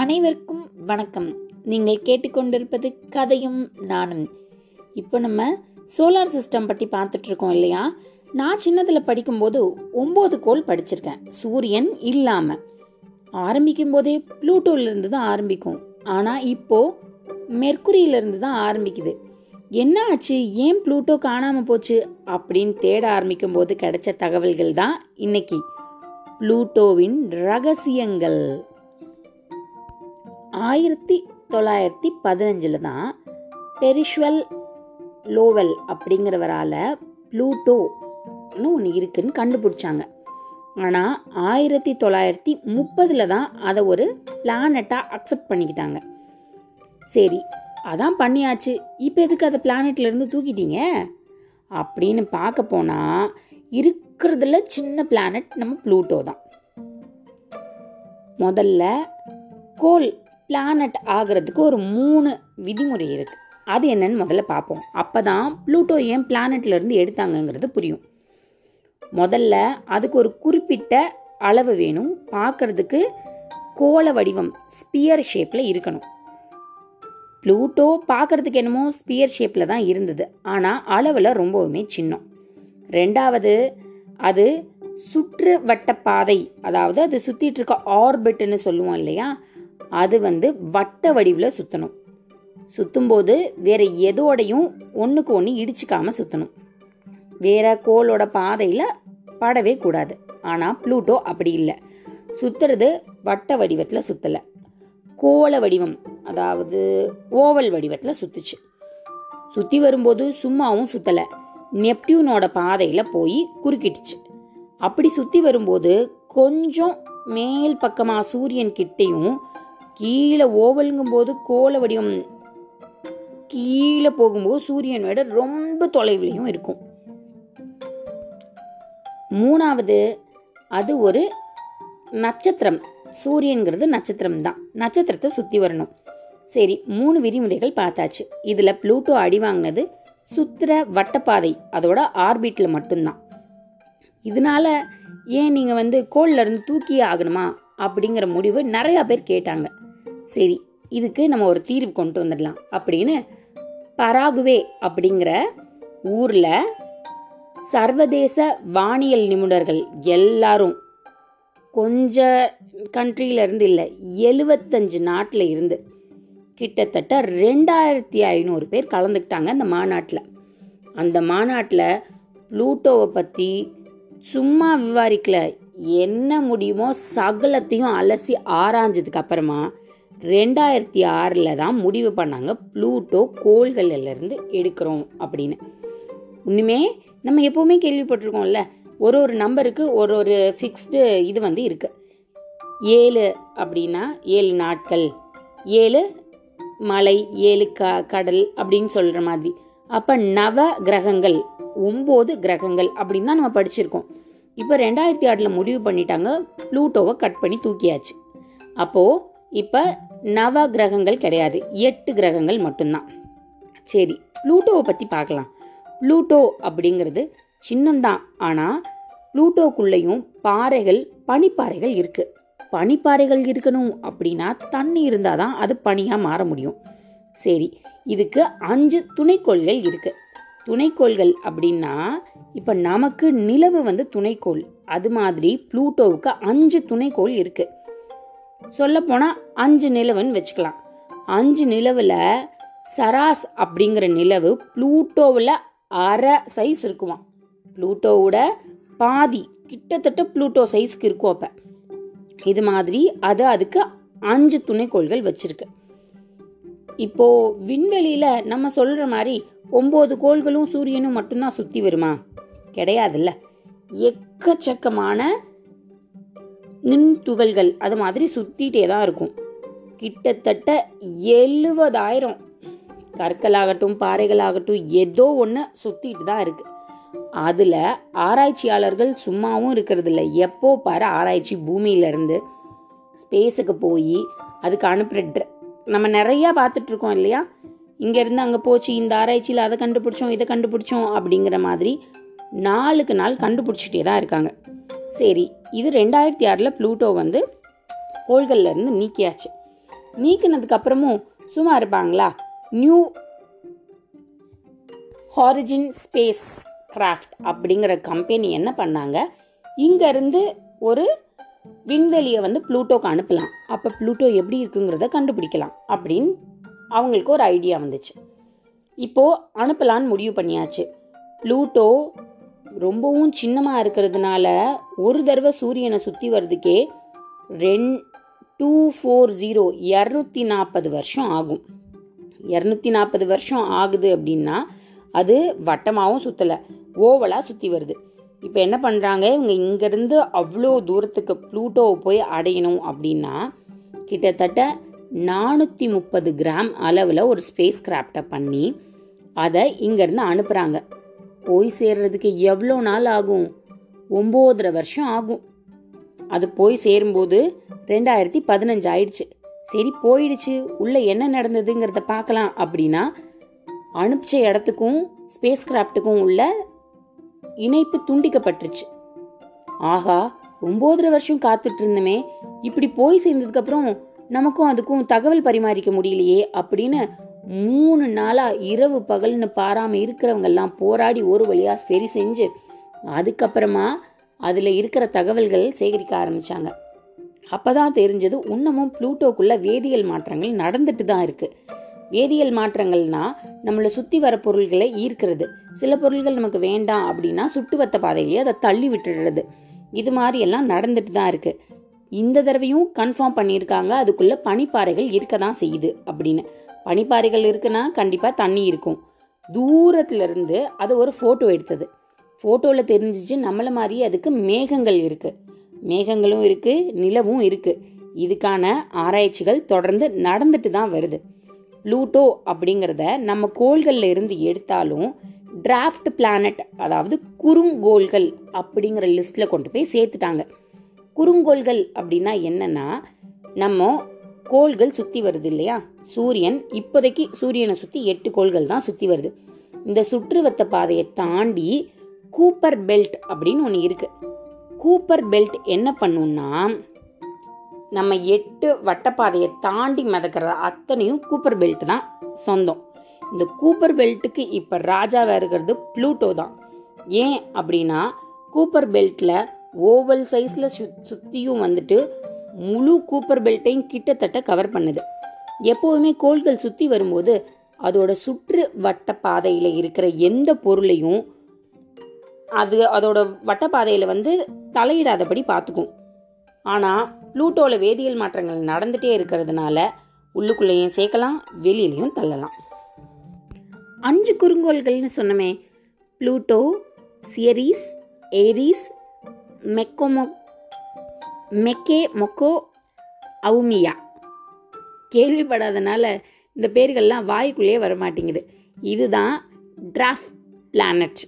அனைவருக்கும் வணக்கம். நீங்கள் கேட்டுக்கொண்டிருப்பது கதையும் நானும். இப்போ நம்ம சோலார் சிஸ்டம் பற்றி பார்த்துட்ருக்கோம் இல்லையா? நான் சின்னதில் படிக்கும்போது ஒம்பது கோள் படிச்சிருக்கேன். சூரியன் இல்லாமல் ஆரம்பிக்கும் போதே ப்ளூட்டோலேருந்து தான் ஆரம்பிக்கும். ஆனால் இப்போது மெர்க்குரியிலிருந்து தான் ஆரம்பிக்குது. என்ன ஆச்சு? ஏன் ப்ளூட்டோ காணாமல் போச்சு? அப்படின்னு தேட ஆரம்பிக்கும் போது கிடைச்ச தகவல்கள் தான் இன்னைக்கு. ப்ளூட்டோவின் ரகசியங்கள். ஆயிரத்தி தொள்ளாயிரத்தி பதினஞ்சில் தான் பெரிஷ்வல் லோவெல் அப்படிங்கிறவரால் ப்ளூட்டோன்னு ஒன்று இருக்குன்னு கண்டுபிடிச்சாங்க. ஆனால் ஆயிரத்தி தொள்ளாயிரத்தி முப்பதில் தான் அதை ஒரு பிளானட்டாக அக்செப்ட் பண்ணிக்கிட்டாங்க. சரி அதான் பண்ணியாச்சு. இப்போ எதுக்கு அதை பிளானட்லேருந்து தூக்கிட்டீங்க? அப்படின்னு பார்க்க போனால் இருக்கிறதுல சின்ன பிளானட் நம்ம ப்ளூட்டோ தான். முதல்ல கோல் பிளானட் ஆகிறதுக்கு ஒரு மூணு விதிமுறை இருக்கு. அது என்னன்னு முதல்ல பார்ப்போம். அப்போ தான் ப்ளூட்டோ ஏன் பிளானட்ல இருந்து எடுத்தாங்கங்கிறது புரியும். முதல்ல அதுக்கு ஒரு குறிப்பிட்ட அளவு வேணும். பார்க்கறதுக்கு கோள வடிவம் ஸ்பியர் ஷேப்பில் இருக்கணும். ப்ளூட்டோ பார்க்கறதுக்கு என்னமோ ஸ்பியர் ஷேப்பில் தான் இருந்தது. ஆனால் அளவில் ரொம்பவுமே சின்னம். ரெண்டாவது அது சுற்று வட்ட பாதை அதாவது அது சுற்றிட்டு இருக்க ஆர்பிட்னு சொல்லுவோம் இல்லையா? அது வந்து வட்ட வடிவில் சுற்றணும் சுற்றும்போது வேற எதோடையும் ஒன்றுக்கு ஒன்று இடிச்சுக்காம சுற்றணும் வேற கோளோட பாதையில் படவே கூடாது. ஆனால் ப்ளூட்டோ அப்படி இல்லை. சுற்றுறது வட்ட வடிவத்தில் சுற்றலை கோள வடிவம் அதாவது ஓவல் வடிவத்தில் சுற்றுச்சு சுற்றி வரும்போது சும்மாவும் சுற்றலை நெப்டியூனோட பாதையில் போய் குறுக்கிட்டுச்சு. அப்படி சுற்றி வரும்போது கொஞ்சம் மேல் பக்கமாக சூரியன் கிட்டேயும் கீழே ஓவலுங்கும் போது கோள வடிவம் கீழே போகும்போது சூரியன் விட ரொம்ப தொலைவிலையும் இருக்கும். மூணாவது அது ஒரு நட்சத்திரம். சூரியன்கிறது நட்சத்திரம் தான் நட்சத்திரத்தை சுற்றி வரணும். சரி மூணு விதிமுறைகள் பார்த்தாச்சு. இதில் ப்ளூட்டோ அடி வாங்கினது சுத்திர வட்டப்பாதை அதோட ஆர்பிட்டில் மட்டும்தான். இதனால ஏன் நீங்கள் வந்து கோல்ல இருந்து தூக்கியே ஆகணுமா? அப்படிங்கிற முடிவு நிறையா பேர் கேட்டாங்க. சரி இதுக்கு நம்ம ஒரு தீர்வு கொண்டு வந்துடலாம். அப்படின்னு பராகுவே அப்படிங்கிற ஊரில் சர்வதேச வானியல் நிபுணர்கள் எல்லாரும் கொஞ்ச கண்ட்ரியிலேருந்து இல்லை எழுவத்தஞ்சு நாட்டில் இருந்து கிட்டத்தட்ட ரெண்டாயிரத்தி ஐநூறு பேர் கலந்துக்கிட்டாங்க அந்த மாநாட்டில். அந்த மாநாட்டில் ப்ளூட்டோவை பற்றி சும்மா விவாரிக்கல. என்ன முடியுமோ சகலத்தையும் அலசி ஆராய்ஞ்சதுக்கு அப்புறமா ரெண்டாயிரத்தி ஆறில் தான் முடிவு பண்ணாங்க. ப்ளூட்டோ கோள்கள்லேருந்து எடுக்கிறோம் அப்படின்னு. ஒன்றுமே நம்ம எப்போவுமே கேள்விப்பட்டிருக்கோம்ல ஒரு ஒரு நம்பருக்கு ஒரு ஒரு ஃபிக்ஸ்டு இது வந்து இருக்குது ஏழு அப்படின்னா ஏழு நாட்கள் ஏழு மலை ஏழு க கடல் அப்படின்னு சொல்கிற மாதிரி. அப்போ நவ கிரகங்கள் ஒம்பது கிரகங்கள் அப்படின்னு தான் நம்ம படிச்சிருக்கோம். இப்போ ரெண்டாயிரத்தி ஆறில் முடிவு பண்ணிட்டாங்க ப்ளூட்டோவை கட் பண்ணி தூக்கியாச்சு. அப்போது இப்போ நவ கிரகங்கள் கிடையாது. எட்டு கிரகங்கள் மட்டும்தான். சரி ப்ளூட்டோவை பற்றி பார்க்கலாம். ப்ளூட்டோ அப்படிங்கிறது சின்னந்தான் ஆனால் ப்ளூட்டோக்குள்ளேயும் பாறைகள் பனிப்பாறைகள் இருக்குது பனிப்பாறைகள் இருக்கணும் அப்படின்னா தண்ணி இருந்தால் தான் அது பனியாக மாற முடியும். சரி இதுக்கு அஞ்சு துணைக்கோள்கள் இருக்குது துணைக்கோள்கள் அப்படின்னா இப்போ நமக்கு நிலவு வந்து துணைக்கோள். அது மாதிரி ப்ளூட்டோவுக்கு அஞ்சு துணைக்கோள் இருக்குது சொல்லப்போனால் அஞ்சு நிலவுன்னு வச்சுக்கலாம். அஞ்சு நிலவில் சராஸ் அப்படிங்கிற நிலவு ப்ளூட்டோவில் அரை சைஸ் இருக்குமா ப்ளூட்டோவோட பாதி கிட்டத்தட்ட ப்ளூட்டோ சைஸ்க்கு இருக்கும் அப்போ. இது மாதிரி அது அதுக்கு அஞ்சு துணைக்கோள்கள் வச்சிருக்கு. இப்போ விண்வெளியில நம்ம சொல்ற மாதிரி ஒன்பது கோள்களும் சூரியனும் மட்டும்தான் சுத்தி வருமா? கிடையாதுல்ல. எக்கச்சக்கமான நுண்துகள்கள் அது மாதிரி சுத்திட்டே தான் இருக்கும். கிட்டத்தட்ட எழுபதாயிரம் கற்களாகட்டும் பாறைகளாகட்டும் ஏதோ ஒன்று சுத்திட்டு தான் இருக்கு. அதில் ஆராய்ச்சியாளர்கள் சும்மாவும் இருக்கிறது இல்லை எப்போ பாரு ஆராய்ச்சி பூமியிலேருந்து ஸ்பேஸுக்கு போய் அதுக்கு அனுப்புகிற நம்ம நிறையா பார்த்துட்ருக்கோம் இல்லையா? இங்கேருந்து அங்கே போச்சு இந்த ஆராய்ச்சியில் அதை கண்டுபிடிச்சோம் இதை கண்டுபிடிச்சோம் அப்படிங்கிற மாதிரி நாளுக்கு நாள் கண்டுபிடிச்சிட்டே தான் இருக்காங்க. சரி இது ரெண்டாயிரத்தி ஆறில் ப்ளூட்டோ வந்து கோள்கள்லேருந்து நீக்கியாச்சு. நீக்கினதுக்கு அப்புறமும் சும்மா இருப்பாங்களா? நியூ ஹாரிஜின் ஸ்பேஸ் கிராஃப்ட் அப்படிங்கிற கம்பெனி என்ன பண்ணாங்க? இங்கேருந்து ஒரு விண்வெளியை வந்து ப்ளூட்டோக்கு அனுப்பலாம். அப்போ ப்ளூட்டோ எப்படி இருக்குங்கிறத கண்டுபிடிக்கலாம் அப்படின்னு அவங்களுக்கு ஒரு ஐடியா வந்துச்சு. இப்போது அனுப்பலான்னு முடிவு பண்ணியாச்சு. ப்ளூட்டோ ரொம்பவும் சின்னமாக இருக்கிறதுனால ஒரு தடவை சூரியனை சுற்றி வர்றதுக்கே ரெண் டூ ஃபோர் ஜீரோ இரநூத்தி நாற்பது வருஷம் ஆகும். இரநூத்தி நாற்பது வருஷம் ஆகுது அப்படின்னா அது வட்டமாகவும் சுற்றலை ஓவலாக சுற்றி வருது. இப்போ என்ன பண்ணுறாங்க இவங்க இங்கேருந்து அவ்வளோ தூரத்துக்கு ப்ளூட்டோவை போய் அடையணும் அப்படின்னா கிட்டத்தட்ட நானூற்றி முப்பது கிராம் அளவில் ஒரு ஸ்பேஸ் கிராஃப்டை பண்ணி அதை இங்கேருந்து அனுப்புகிறாங்க போய் சேர்றதுக்கு எவ்வளோ நாள் ஆகும்? ஒம்போதரை வருஷம் ஆகும். அது போய் சேரும்போது ரெண்டாயிரத்தி பதினஞ்சு ஆயிடுச்சு. சரி போயிடுச்சு. உள்ள என்ன நடந்ததுங்கிறத பார்க்கலாம் அப்படின்னா அனுப்பிச்ச இடத்துக்கும் ஸ்பேஸ் கிராஃப்ட்டுக்கும் உள்ள இணைப்பு துண்டிக்கப்பட்டுருச்சு. ஆகா ஒம்போதரை வருஷம் காத்துட்டு இருந்தமே. இப்படி போய் சேர்ந்ததுக்கப்புறம் நமக்கும் அதுக்கும் தகவல் பரிமாறிக்க முடியலையே அப்படின்னு மூணு நாளா இரவு பகல்னு பாராம இருக்கிறவங்க எல்லாம் போராடி ஒரு வழியா சரி செஞ்சு அதுக்கப்புறமா அதுல இருக்கிற தகவல்கள் சேகரிக்க ஆரம்பிச்சாங்க. அப்பதான் தெரிஞ்சது இன்னமும் ப்ளூட்டோக்குள்ளே வேதியியல் மாற்றங்கள் நடந்துட்டு தான் இருக்கு. வேதியியல் மாற்றங்கள்னா நம்மளை சுத்தி வர பொருள்களை ஈர்க்கிறது. சில பொருள்கள் நமக்கு வேண்டாம் அப்படின்னா சுட்டுவத்த பாதையிலேயே அதை தள்ளி விட்டுடுறது. இது மாதிரி எல்லாம் நடந்துட்டு தான் இருக்கு. இந்த தடவையும் கன்ஃபார்ம் பண்ணியிருக்காங்க. அதுக்குள்ள பனிப்பாறைகள் இருக்க தான் செய்யுது அப்படின்னு. பனிப்பாறைகள் இருக்குன்னா கண்டிப்பாக தண்ணி இருக்கும். தூரத்துலேருந்து அது ஒரு ஃபோட்டோ எடுத்தது. ஃபோட்டோவில் தெரிஞ்சிச்சு நம்மளை மாதிரி அதுக்கு மேகங்கள் இருக்குது மேகங்களும் இருக்குது நிலவும் இருக்குது இதுக்கான ஆராய்ச்சிகள் தொடர்ந்து நடந்துட்டு தான் வருது. ப்ளூட்டோ அப்படிங்கிறத நம்ம கோள்களில் இருந்து எடுத்தாலும் டிராஃப்ட் பிளானட் அதாவது குறுங்கோள்கள் அப்படிங்கிற லிஸ்ட்டில் கொண்டு போய் சேர்த்துட்டாங்க. குறுங்கோள்கள் அப்படின்னா என்னென்னா நம்ம கோள்கள் சுத்தி வருது இல்லையா? சூரியன் இப்போதைக்கு சூரியனை சுத்தி எட்டு கோள்கள் தான் சுத்தி வருது. இந்த சுற்றுவத்த பாதையை தாண்டி கூப்பர் பெல்ட் அப்படின்னு ஒன்று இருக்கு. கூப்பர் பெல்ட் என்ன பண்ணுன்னா நம்ம எட்டு வட்டப்பாதையை தாண்டி மிதக்கிற அத்தனையும் கூப்பர் பெல்ட் தான் சொந்தம். இந்த கூப்பர் பெல்ட்டுக்கு இப்போ ராஜாவாக இருக்கிறது ப்ளூட்டோ தான். ஏன் அப்படின்னா கூப்பர் பெல்ட்டில் ஓவல் சைஸில் சு சுற்றியும் வந்துட்டு முழு கூப்பர் பெல்ட்டையும் கிட்டத்தட்ட கவர் பண்ணுது. எப்போவுமே கோள்கள் சுற்றி வரும்போது அதோட சுற்று வட்ட பாதையில் இருக்கிற எந்த பொருளையும் அது அதோட வட்டப்பாதையில் வந்து தலையிடாதபடி பார்த்துக்கும் ஆனால் ப்ளூட்டோவில் வேதியியல் மாற்றங்கள் நடந்துகிட்டே இருக்கிறதுனால உள்ளுக்குள்ளேயும் சேர்க்கலாம் வெளியிலையும் தள்ளலாம். அஞ்சு குறுங்கோள்கள்னு சொன்னமே ப்ளூட்டோ சியரீஸ் ஏரீஸ் மெக்கோமோ மெக்கே மொக்கோ அவுமியா. கேள்விப்படாதனால இந்த பேர்கள்லாம் வாய்க்குள்ளேயே வர மாட்டேங்குது இதுதான் டிராஃப் பிளானட்.